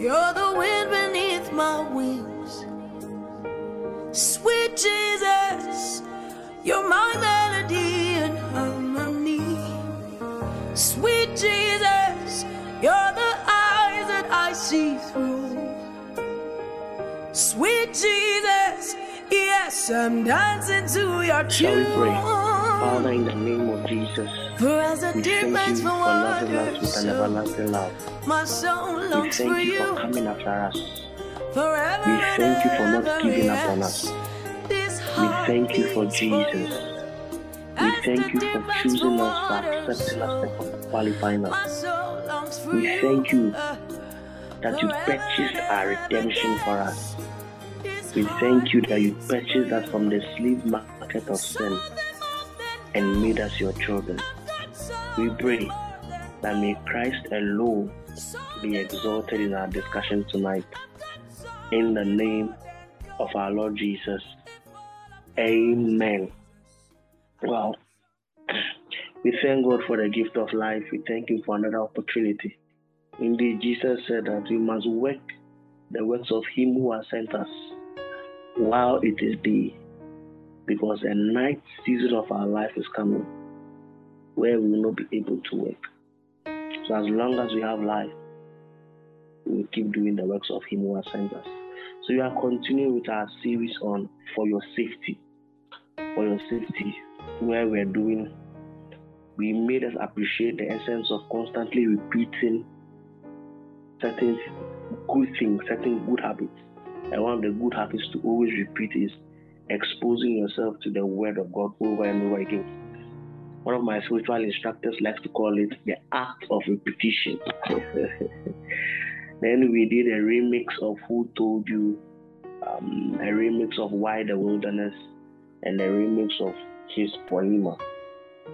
You're the wind beneath my wings. Sweet Jesus, you're my melody and harmony. Sweet Jesus, you're the eyes that I see through. Sweet Jesus, yes, I'm dancing to your Shall we pray? tune. Father, in the name of Jesus, For as the we thank you for loving us with an everlasting love. my soul We longs for thank you for coming after us. Forever We thank you for not giving up on us. We thank you for Jesus. We thank you for choosing us, for accepting us, and for qualifying us. soul longs for We thank you Uh, That you purchased our redemption for us. We thank you that you purchased us from the slave market of sin and made us your children. We pray that may Christ alone be exalted in our discussion tonight. In the name of our Lord Jesus. Amen. Well, we thank God for the gift of life. We thank Him for another opportunity. Indeed, Jesus said that we must work the works of Him who has sent us while it is day, because a night season of our life is coming where we will not be able to work. So, as long as we have life, we will keep doing the works of Him who has sent us. So, we are continuing with our series on For Your Safety. For Your Safety, where we're doing, we made us appreciate the essence of constantly repeating certain good things, certain good habits. And one of the good habits to always repeat is exposing yourself to the Word of God over and over again. One of my spiritual instructors likes to call it the act of repetition. then we did a remix of Who Told You, um, a remix of Why the Wilderness, and a remix of His Poema.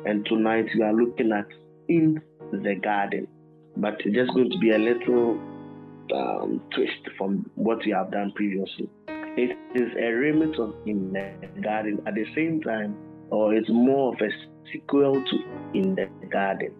And tonight we are looking at In the Garden. But it's just going to be a little um, twist from what we have done previously. It is a remix of In the Garden at the same time, or it's more of a sequel to In the Garden.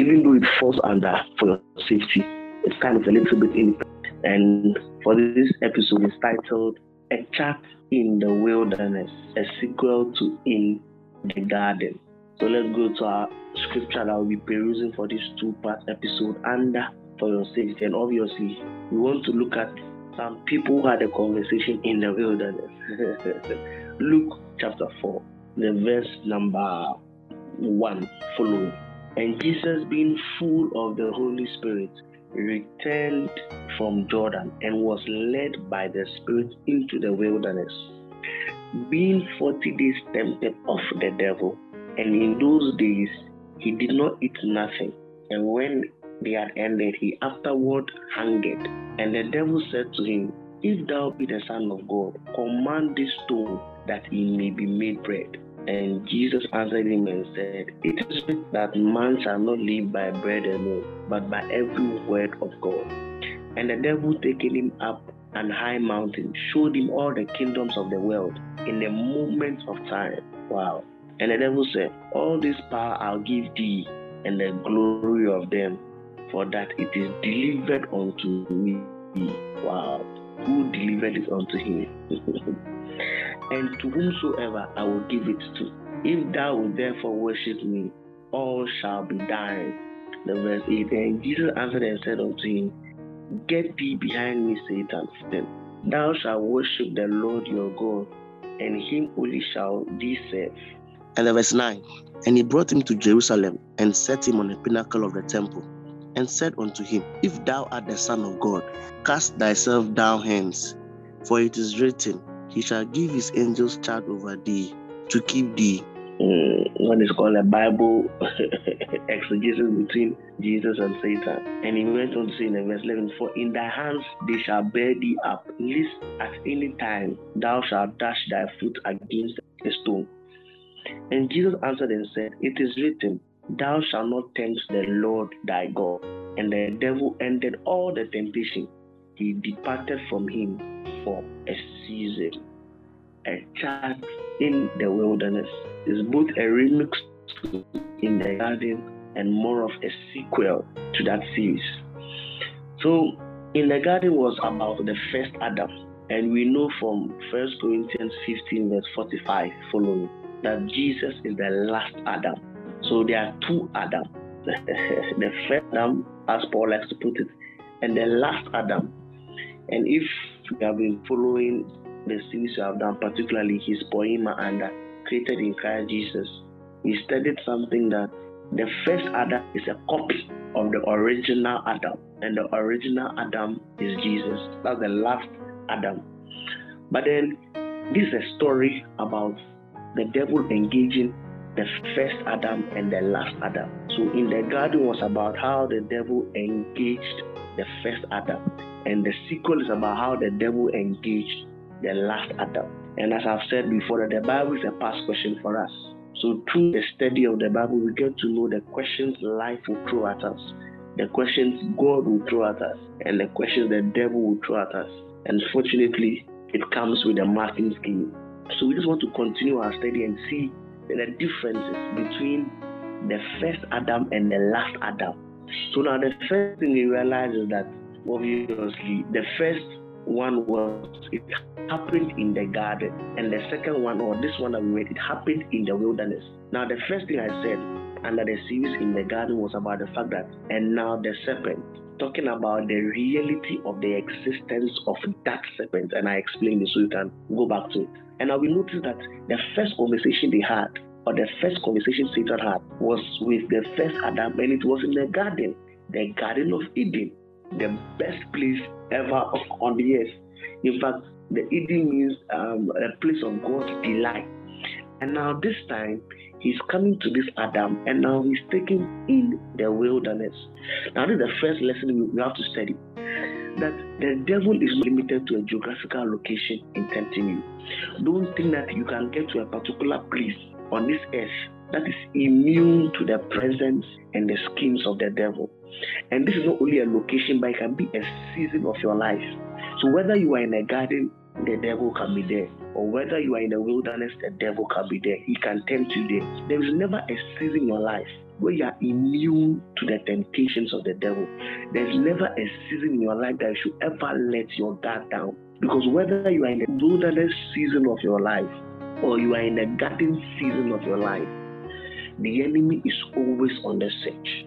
Even though it falls under for your safety, it's kind of a little bit in. And for this episode, it's titled A Chat in the Wilderness, a sequel to In the Garden. So let's go to our scripture that we'll be perusing for this two part episode under for your safety. And obviously, we want to look at some people had a conversation in the wilderness. Luke chapter 4, the verse number 1 following. And Jesus, being full of the Holy Spirit, returned from Jordan and was led by the Spirit into the wilderness, being 40 days tempted of the devil. And in those days, he did not eat nothing. And when they had ended, he afterward hungered. And the devil said to him, If thou be the Son of God, command this stone that he may be made bread. And Jesus answered him and said, It is that man shall not live by bread alone, but by every word of God. And the devil taking him up an high mountain showed him all the kingdoms of the world in a moment of time. Wow. And the devil said, All this power I'll give thee, and the glory of them, for that it is delivered unto me. Wow. Who delivered it unto him? and to whomsoever I will give it to. If thou wilt therefore worship me, all shall be thine. The verse 8 And Jesus answered and said unto him, Get thee behind me, Satan. Thou shalt worship the Lord your God, and him only shall thee serve. And the verse 9 And he brought him to Jerusalem and set him on the pinnacle of the temple, and said unto him, If thou art the Son of God, cast thyself down hence, for it is written, He shall give his angels charge over thee to keep thee. Mm, what is called a Bible exegesis between Jesus and Satan. And he went on to say in verse 11, For in thy hands they shall bear thee up, lest at any time thou shalt dash thy foot against a stone. And Jesus answered and said, It is written, Thou shalt not tempt the Lord thy God. And the devil ended all the temptation. He departed from him for a season. A chat in the wilderness is both a remix in the garden and more of a sequel to that series. So in the garden was about the first Adam. And we know from 1 Corinthians 15, verse 45 following, that Jesus is the last Adam. So there are two Adam. the first Adam, as Paul likes to put it, and the last Adam. And if you have been following the series you have done, particularly his poema and created in Christ Jesus, we studied something that the first Adam is a copy of the original Adam, and the original Adam is Jesus. That's the last Adam. But then this is a story about the devil engaging the first Adam and the last Adam. So in the garden was about how the devil engaged the first Adam, and the sequel is about how the devil engaged the last Adam. And as I've said before, that the Bible is a past question for us. So through the study of the Bible, we get to know the questions life will throw at us, the questions God will throw at us, and the questions the devil will throw at us. And fortunately, it comes with a marking scheme. So we just want to continue our study and see the differences between the first Adam and the last Adam. So now the first thing we realize is that obviously the first one was it happened in the garden, and the second one, or this one that we read, it happened in the wilderness. Now, the first thing I said under the series in the garden was about the fact that, and now the serpent, talking about the reality of the existence of that serpent, and I explained this so you can go back to it. And I will notice that the first conversation they had, or the first conversation Satan had, was with the first Adam, and it was in the garden, the Garden of Eden, the best place ever on the earth. In fact, the Eden means um, a place of God's delight. And now this time, he's coming to this Adam, and now he's taken in the wilderness. Now, this is the first lesson we have to study. That the devil is limited to a geographical location in tempting you. Don't think that you can get to a particular place on this earth that is immune to the presence and the schemes of the devil. And this is not only a location, but it can be a season of your life. So whether you are in a garden, the devil can be there. Or whether you are in the wilderness, the devil can be there. He can tempt you there. There is never a season in your life where you are immune to the temptations of the devil. There's never a season in your life that you should ever let your guard down. Because whether you are in the wilderness season of your life or you are in the garden season of your life, the enemy is always on the search.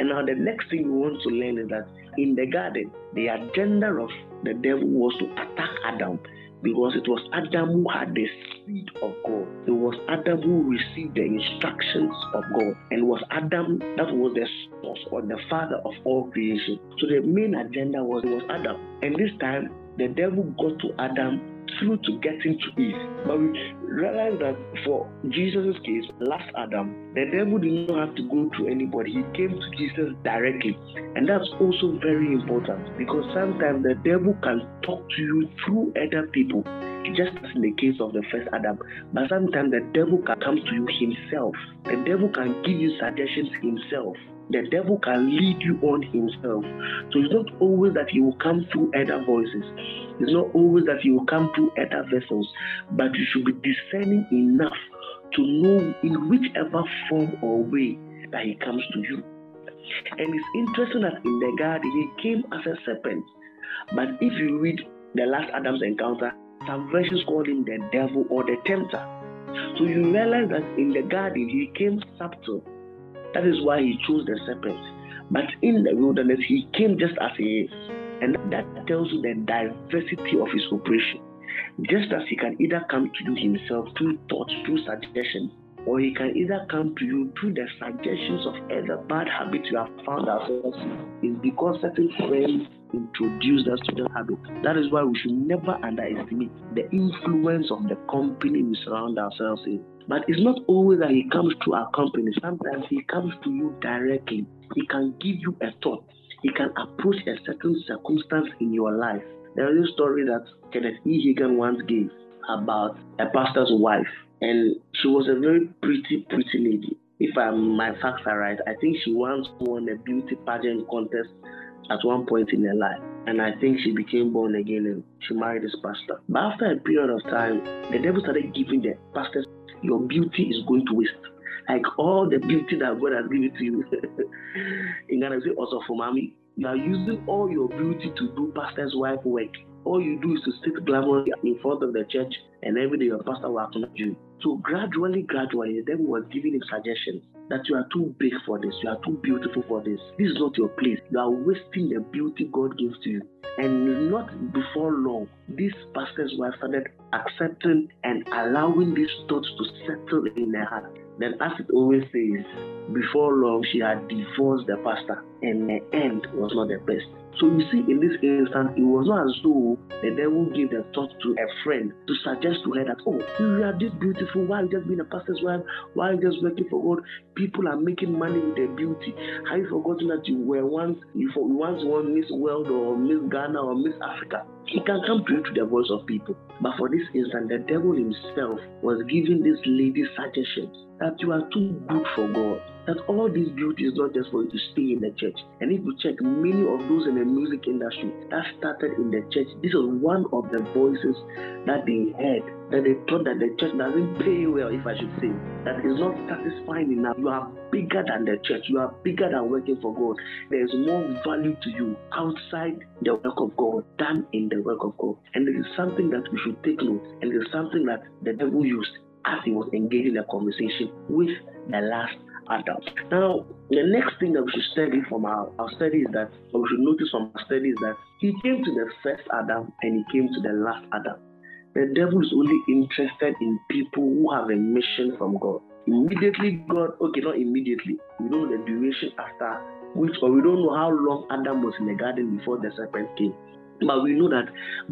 And now the next thing we want to learn is that in the garden, the agenda of the devil was to attack Adam because it was Adam who had the seed of God. It was Adam who received the instructions of God. And was Adam that was the source or the father of all creation. So the main agenda was, was Adam. And this time, the devil got to Adam through to getting to Eve. But we realize that for Jesus' case, last Adam, the devil did not have to go through anybody. He came to Jesus directly. And that's also very important because sometimes the devil can talk to you through other people, just as in the case of the first Adam. But sometimes the devil can come to you himself. The devil can give you suggestions himself the devil can lead you on himself. So it's not always that he will come through other voices. It's not always that he will come through other vessels, but you should be discerning enough to know in whichever form or way that he comes to you. And it's interesting that in the garden he came as a serpent. But if you read the last Adam's encounter, some versions call him the devil or the tempter. So you realize that in the garden he came subtle that is why he chose the serpent. But in the wilderness, he came just as he is. And that tells you the diversity of his operation. Just as he can either come to you himself through thoughts, through suggestions, or he can either come to you through the suggestions of other bad habits you have found ourselves in. Is because certain friends introduced us to that habit. That is why we should never underestimate the influence of the company we surround ourselves in. But it's not always that he comes to our company. Sometimes he comes to you directly. He can give you a thought. He can approach a certain circumstance in your life. There is a story that Kenneth E. Hagin once gave about a pastor's wife, and she was a very pretty, pretty lady. If I'm, my facts are right, I think she once won a beauty pageant contest at one point in her life. And I think she became born again and she married this pastor. But after a period of time, the devil started giving the pastor's your beauty is going to waste. Like all the beauty that God has given to you. in Ghana, say also for mommy, You are using all your beauty to do pastor's wife work. All you do is to sit glamorously in front of the church, and every day your pastor will acknowledge you. So gradually, gradually, the devil was giving him suggestions that you are too big for this, you are too beautiful for this. This is not your place. You are wasting the beauty God gives to you. And not before long, this pastor's wife started accepting and allowing these thoughts to settle in her heart. Then, as it always says, before long she had divorced the pastor, and the end was not the best. So you see, in this instance, it was not as though the devil gave the thought to a friend to suggest to her that, oh, you are this beautiful. Why are you just being a pastor's wife? Why are you just working for God? People are making money with their beauty. Have you forgotten that you were once you once won Miss World or Miss Ghana or Miss Africa? He can come to you to the voice of people. But for this instance, the devil himself was giving this lady suggestions that you are too good for God that all this beauty is not just for you to stay in the church. And if you check, many of those in the music industry that started in the church, this was one of the voices that they heard, that they thought that the church doesn't pay well, if I should say, that is not satisfying enough. You are bigger than the church, you are bigger than working for God. There is more value to you outside the work of God than in the work of God. And it is something that we should take note, and it is something that the devil used as he was engaging a conversation with the last Adam. Now, the next thing that we should study from our, our study is that, or we should notice from our study is that he came to the first Adam and he came to the last Adam. The devil is only interested in people who have a mission from God. Immediately, God, okay, not immediately, we know the duration after which, or we don't know how long Adam was in the garden before the serpent came. But we know that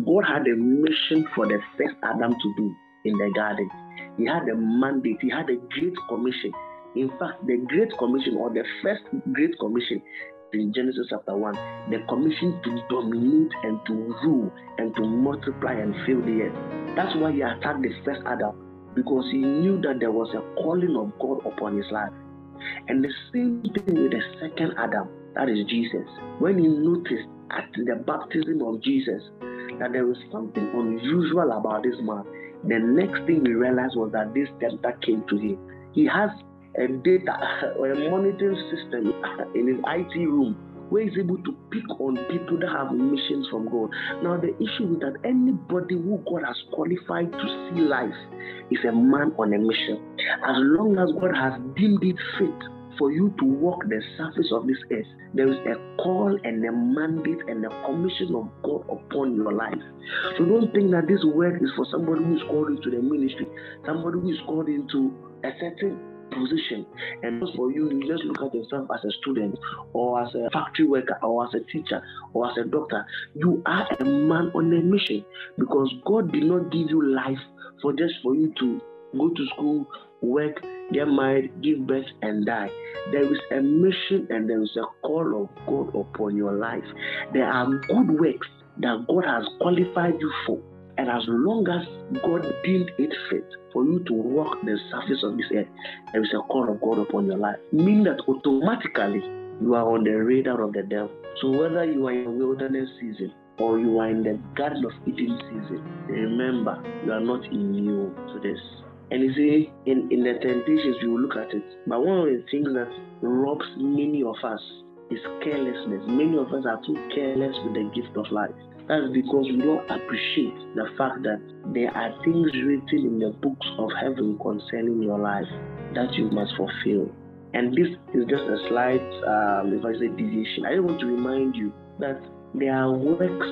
God had a mission for the first Adam to do in the garden. He had a mandate, he had a great commission in fact, the Great Commission or the first Great Commission in Genesis chapter 1, the commission to dominate and to rule and to multiply and fill the earth. That's why he attacked the first Adam because he knew that there was a calling of God upon his life. And the same thing with the second Adam, that is Jesus. When he noticed at the baptism of Jesus that there was something unusual about this man, the next thing we realized was that this tempter came to him. He has a data or a monitoring system in his IT room where he's able to pick on people that have missions from God. Now, the issue is that anybody who God has qualified to see life is a man on a mission. As long as God has deemed it fit for you to walk the surface of this earth, there is a call and a mandate and a commission of God upon your life. So don't think that this word is for somebody who is called into the ministry, somebody who is called into a certain position. And for you, you just look at yourself as a student or as a factory worker or as a teacher or as a doctor. You are a man on a mission because God did not give you life for just for you to go to school, work, get married, give birth, and die. There is a mission and there is a call of God upon your life. There are good works that God has qualified you for. And as long as God deemed it fit for you to walk the surface of this earth, there is a call of God upon your life. Meaning that automatically you are on the radar of the devil. So whether you are in wilderness season or you are in the Garden of Eden season, remember you are not immune to this. And you see, in, in the temptations, you will look at it. But one of the things that robs many of us is carelessness. Many of us are too careless with the gift of life. That's because we don't appreciate the fact that there are things written in the books of heaven concerning your life that you must fulfill. And this is just a slight, um, if I say deviation. I want to remind you that there are works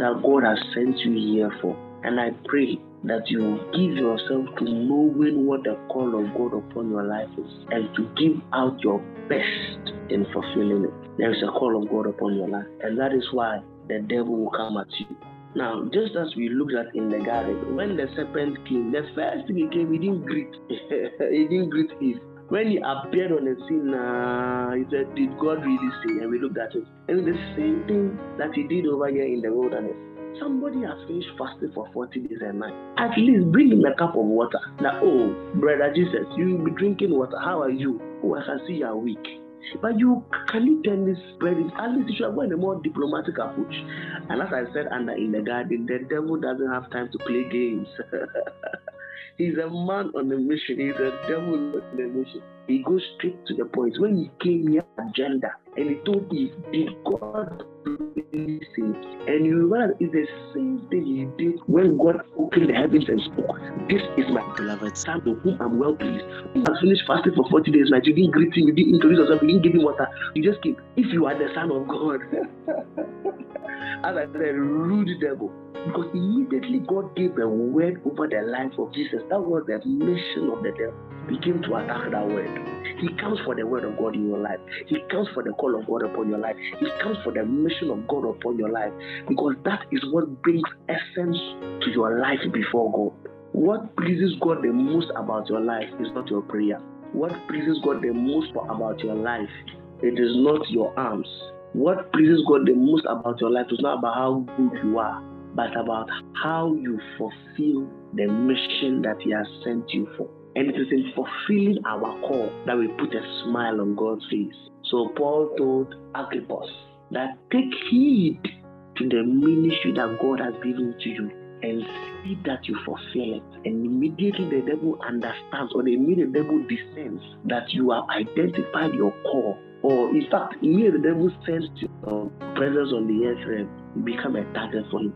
that God has sent you here for. And I pray that you give yourself to knowing what the call of God upon your life is and to give out your best in fulfilling it. There is a call of God upon your life. And that is why the devil will come at you. Now, just as we looked at in the garden, when the serpent came, the first thing he came, he didn't greet. he didn't greet Eve. When he appeared on the scene, uh, he said, Did God really say? And we looked at it. And the same thing that he did over here in the wilderness. Somebody has finished fasting for 40 days and nights. At least bring him a cup of water. Now, oh, brother Jesus, you will be drinking water. How are you? Oh, I can see you are weak. But you can this spread it? At least you should have a more diplomatic approach. And as I said under in the garden, the devil doesn't have time to play games. He's a man on a mission. He's a devil on a mission. He goes straight to the point. When he came here, agenda, and he told me, did God? And you realize it's the same thing he did when God opened the heavens and spoke. This is my beloved son, to whom I'm well pleased. You have finished fasting for 40 days, right? You didn't greet him, you didn't introduce yourself, you didn't give him water. You just came. If you are the son of God, as I said, rude devil. Because immediately God gave a word over the life of Jesus. That was the mission of the devil. He came to attack that word. He comes for the word of God in your life. He comes for the call of God upon your life. He comes for the mission of God upon your life. Because that is what brings essence to your life before God. What pleases God the most about your life is not your prayer. What pleases God the most about your life, it is not your arms. What pleases God the most about your life is not about how good you are, but about how you fulfill the mission that He has sent you for. And it is in fulfilling our call that we put a smile on God's face. So Paul told Archippus that take heed to the ministry that God has given to you and see that you fulfill it. And immediately the devil understands, or the immediate devil discerns that you have identified your call. Or in fact, immediately the devil sends your presence on the earth realm, you become a target for him.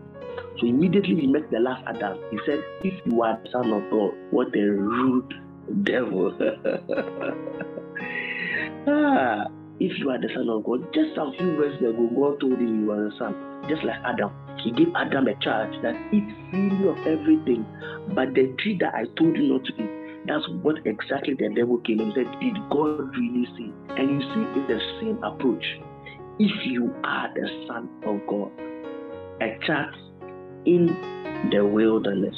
So immediately he met the last Adam. He said, If you are the son of God, what a rude devil. ah, if you are the son of God, just a few verses ago, God told him you are the son, just like Adam. He gave Adam a charge that eat freely of everything, but the tree that I told you not to eat. That's what exactly the devil came and said, Did God really say? And you see, it's the same approach. If you are the Son of God, a child in the wilderness.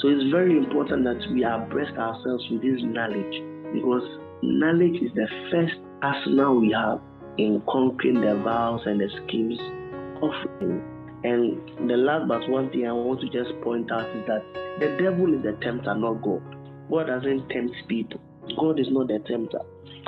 So it's very important that we abreast ourselves with this knowledge because knowledge is the first arsenal we have in conquering the vows and the schemes of him. And the last but one thing I want to just point out is that the devil is the tempter, not God. God doesn't tempt people. God is not the tempter.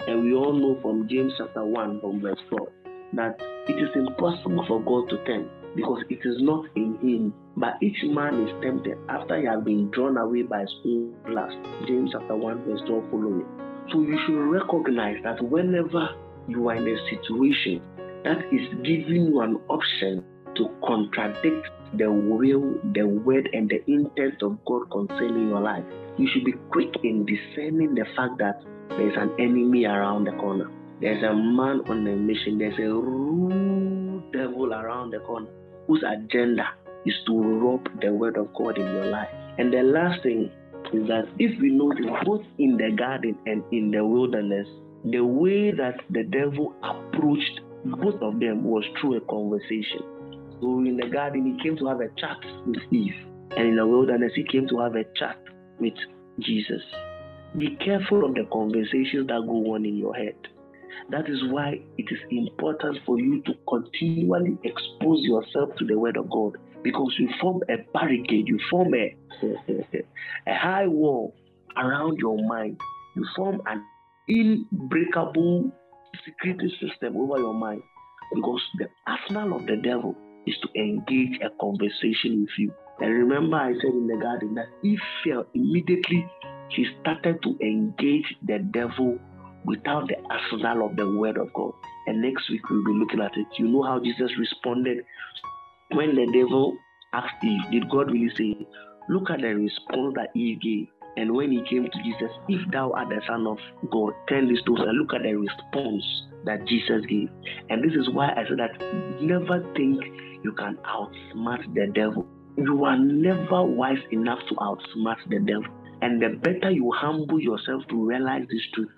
And we all know from James chapter 1 from verse 4 that it is impossible for God to tempt because it is not in him. But each man is tempted after he has been drawn away by his own lust. James chapter 1, verse 12 following. So you should recognize that whenever you are in a situation that is giving you an option to contradict the will, the word, and the intent of God concerning your life, you should be quick in discerning the fact that there's an enemy around the corner. There's a man on a mission. There's a rude devil around the corner whose agenda is to rob the word of God in your life. And the last thing is that if we notice both in the garden and in the wilderness, the way that the devil approached both of them was through a conversation. So in the garden, he came to have a chat with Eve, and in the wilderness, he came to have a chat with Jesus. Be careful of the conversations that go on in your head. That is why it is important for you to continually expose yourself to the Word of God because you form a barricade, you form a, a high wall around your mind, you form an unbreakable security system over your mind because the arsenal of the devil is to engage a conversation with you. And remember, I said in the garden that he fell immediately, he started to engage the devil without the arsenal of the word of God. And next week we'll be looking at it. You know how Jesus responded when the devil asked Eve, Did God really say? Look at the response that Eve gave. And when he came to Jesus, if thou art the Son of God, turn this to and look at the response that Jesus gave. And this is why I said that never think you can outsmart the devil. You are never wise enough to outsmart the devil. And the better you humble yourself to realize this truth.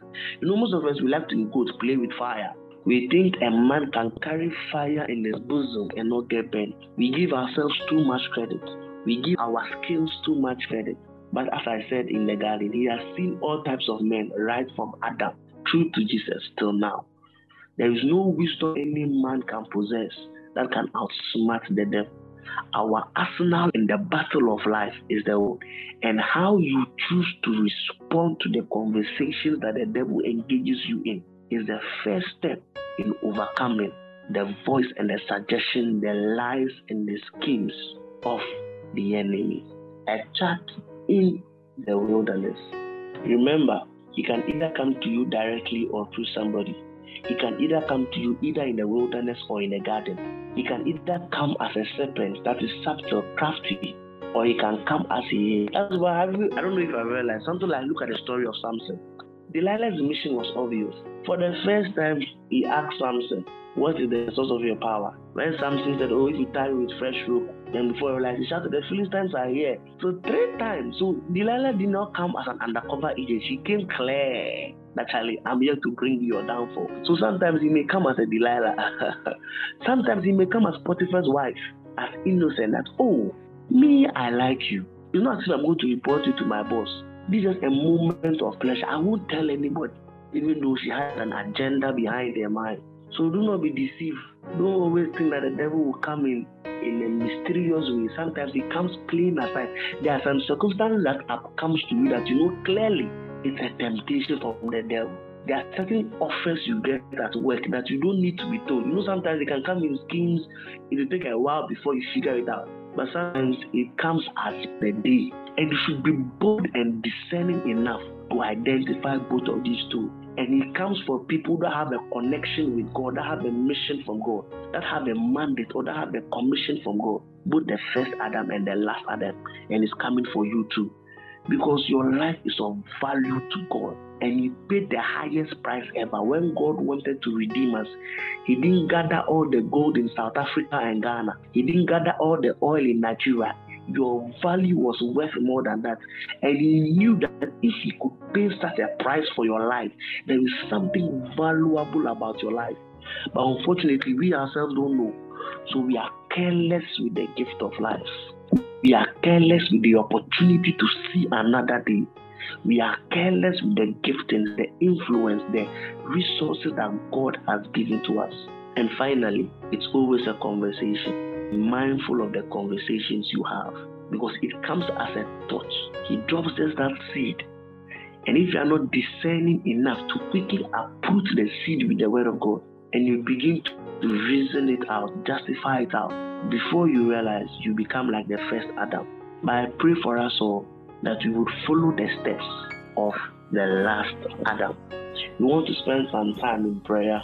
You know, most of us we like to quote play with fire. We think a man can carry fire in his bosom and not get burned. We give ourselves too much credit. We give our skills too much credit. But as I said in the garden, he has seen all types of men right from Adam through to Jesus till now. There is no wisdom any man can possess that can outsmart the devil. Our arsenal in the battle of life is the word. And how you choose to respond to the conversations that the devil engages you in is the first step in overcoming the voice and the suggestion, the lies and the schemes of the enemy. A chat in the wilderness. Remember, he can either come to you directly or through somebody. He can either come to you either in the wilderness or in a garden. He can either come as a serpent that is subtle, crafty, or he can come as he is. That's why I, I don't know if I realized something like look at the story of Samson. Delilah's mission was obvious. For the first time, he asked Samson, What is the source of your power? When Samson said, Oh, if you tie with fresh rope, then before he realized, he shouted, The Philistines are here. So three times. So Delilah did not come as an undercover agent. She came clear. Naturally, I'm here to bring you your downfall. So sometimes he may come as a Delilah. sometimes he may come as Potiphar's wife, as innocent, that, oh, me, I like you. It's not as if I'm going to report you to my boss. This is a moment of pleasure. I won't tell anybody, even though she has an agenda behind her mind. So do not be deceived. Don't always think that the devil will come in in a mysterious way. Sometimes he comes plain aside. There are some circumstances that comes to you that you know clearly it's a temptation from the devil. There are certain offers you get at work that you don't need to be told. You know, sometimes they can come in schemes. It will take a while before you figure it out. But sometimes it comes as the day. And you should be bold and discerning enough to identify both of these two. And it comes for people that have a connection with God, that have a mission from God, that have a mandate or that have a commission from God. Both the first Adam and the last Adam. And it's coming for you too. Because your life is of value to God. And He paid the highest price ever. When God wanted to redeem us, He didn't gather all the gold in South Africa and Ghana, He didn't gather all the oil in Nigeria your value was worth more than that. And he knew that if he could pay such a price for your life, there is something valuable about your life. But unfortunately, we ourselves don't know. So we are careless with the gift of life. We are careless with the opportunity to see another day. We are careless with the giftings, the influence, the resources that God has given to us. And finally, it's always a conversation mindful of the conversations you have because it comes as a touch. He drops just that seed. And if you are not discerning enough to quickly uproot the seed with the word of God, and you begin to reason it out, justify it out, before you realize you become like the first Adam. But I pray for us all that we would follow the steps of the last Adam. We want to spend some time in prayer.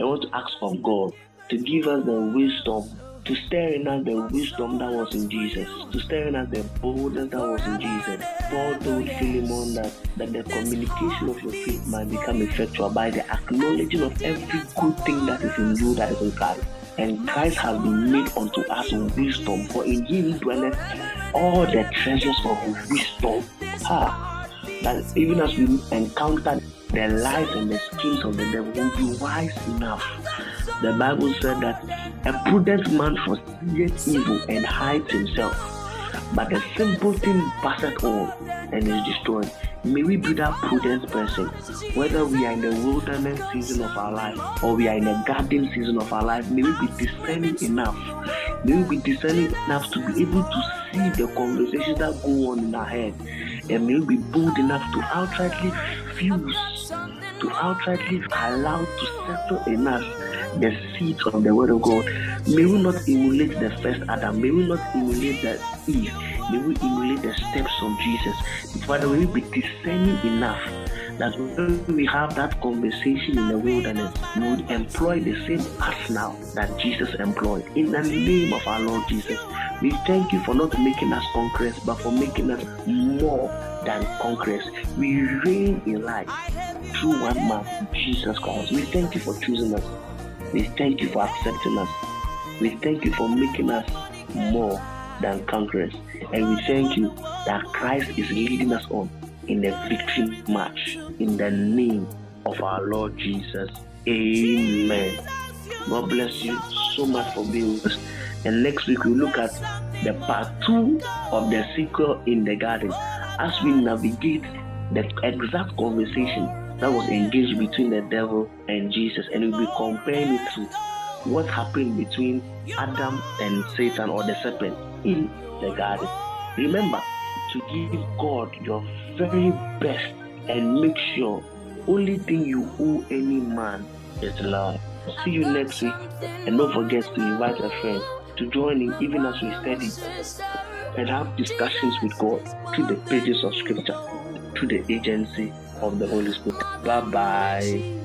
I want to ask of God to give us the wisdom to stir in us the wisdom that was in Jesus, to stir in us the boldness that was in Jesus. Paul told Philemon that, that the communication of your faith might become effectual by the acknowledging of every good thing that is in you that is in Christ. And Christ has been made unto us wisdom, for in him dwelleth all the treasures of wisdom. Ah, that even as we encounter the lies and the schemes of the devil, will be wise enough. The Bible said that a prudent man foreseeth evil and hides himself, but a simpleton passeth all and is destroyed. May we be that prudent person, whether we are in the wilderness season of our life or we are in a garden season of our life. May we be discerning enough. May we be discerning enough to be able to see the conversations that go on in our head. And may we be bold enough to outrightly fuse, to outrightly allow to settle in us the seeds of the word of God. May we not emulate the first Adam. May we not emulate the Eve. May we emulate the steps of Jesus. Father, may we be discerning enough that when we have that conversation in the wilderness, we would employ the same arsenal that Jesus employed. In the name of our Lord Jesus, we thank you for not making us conquerors, but for making us more than conquerors. We reign in life through one man, Jesus Christ. We thank you for choosing us. We thank you for accepting us. We thank you for making us more than conquerors. And we thank you that Christ is leading us on in the victory march in the name of our Lord Jesus. Amen. God bless you so much for being with us. And next week we'll look at the part two of the sequel in the garden as we navigate the exact conversation that was engaged between the devil and Jesus, and we'll be comparing it to what happened between Adam and Satan or the serpent in the garden. Remember to give God your very best and make sure only thing you owe any man is love. See you next week, and don't forget to invite a friend to join in even as we study and have discussions with God through the pages of Scripture, through the agency of the Holy Spirit. Bye bye.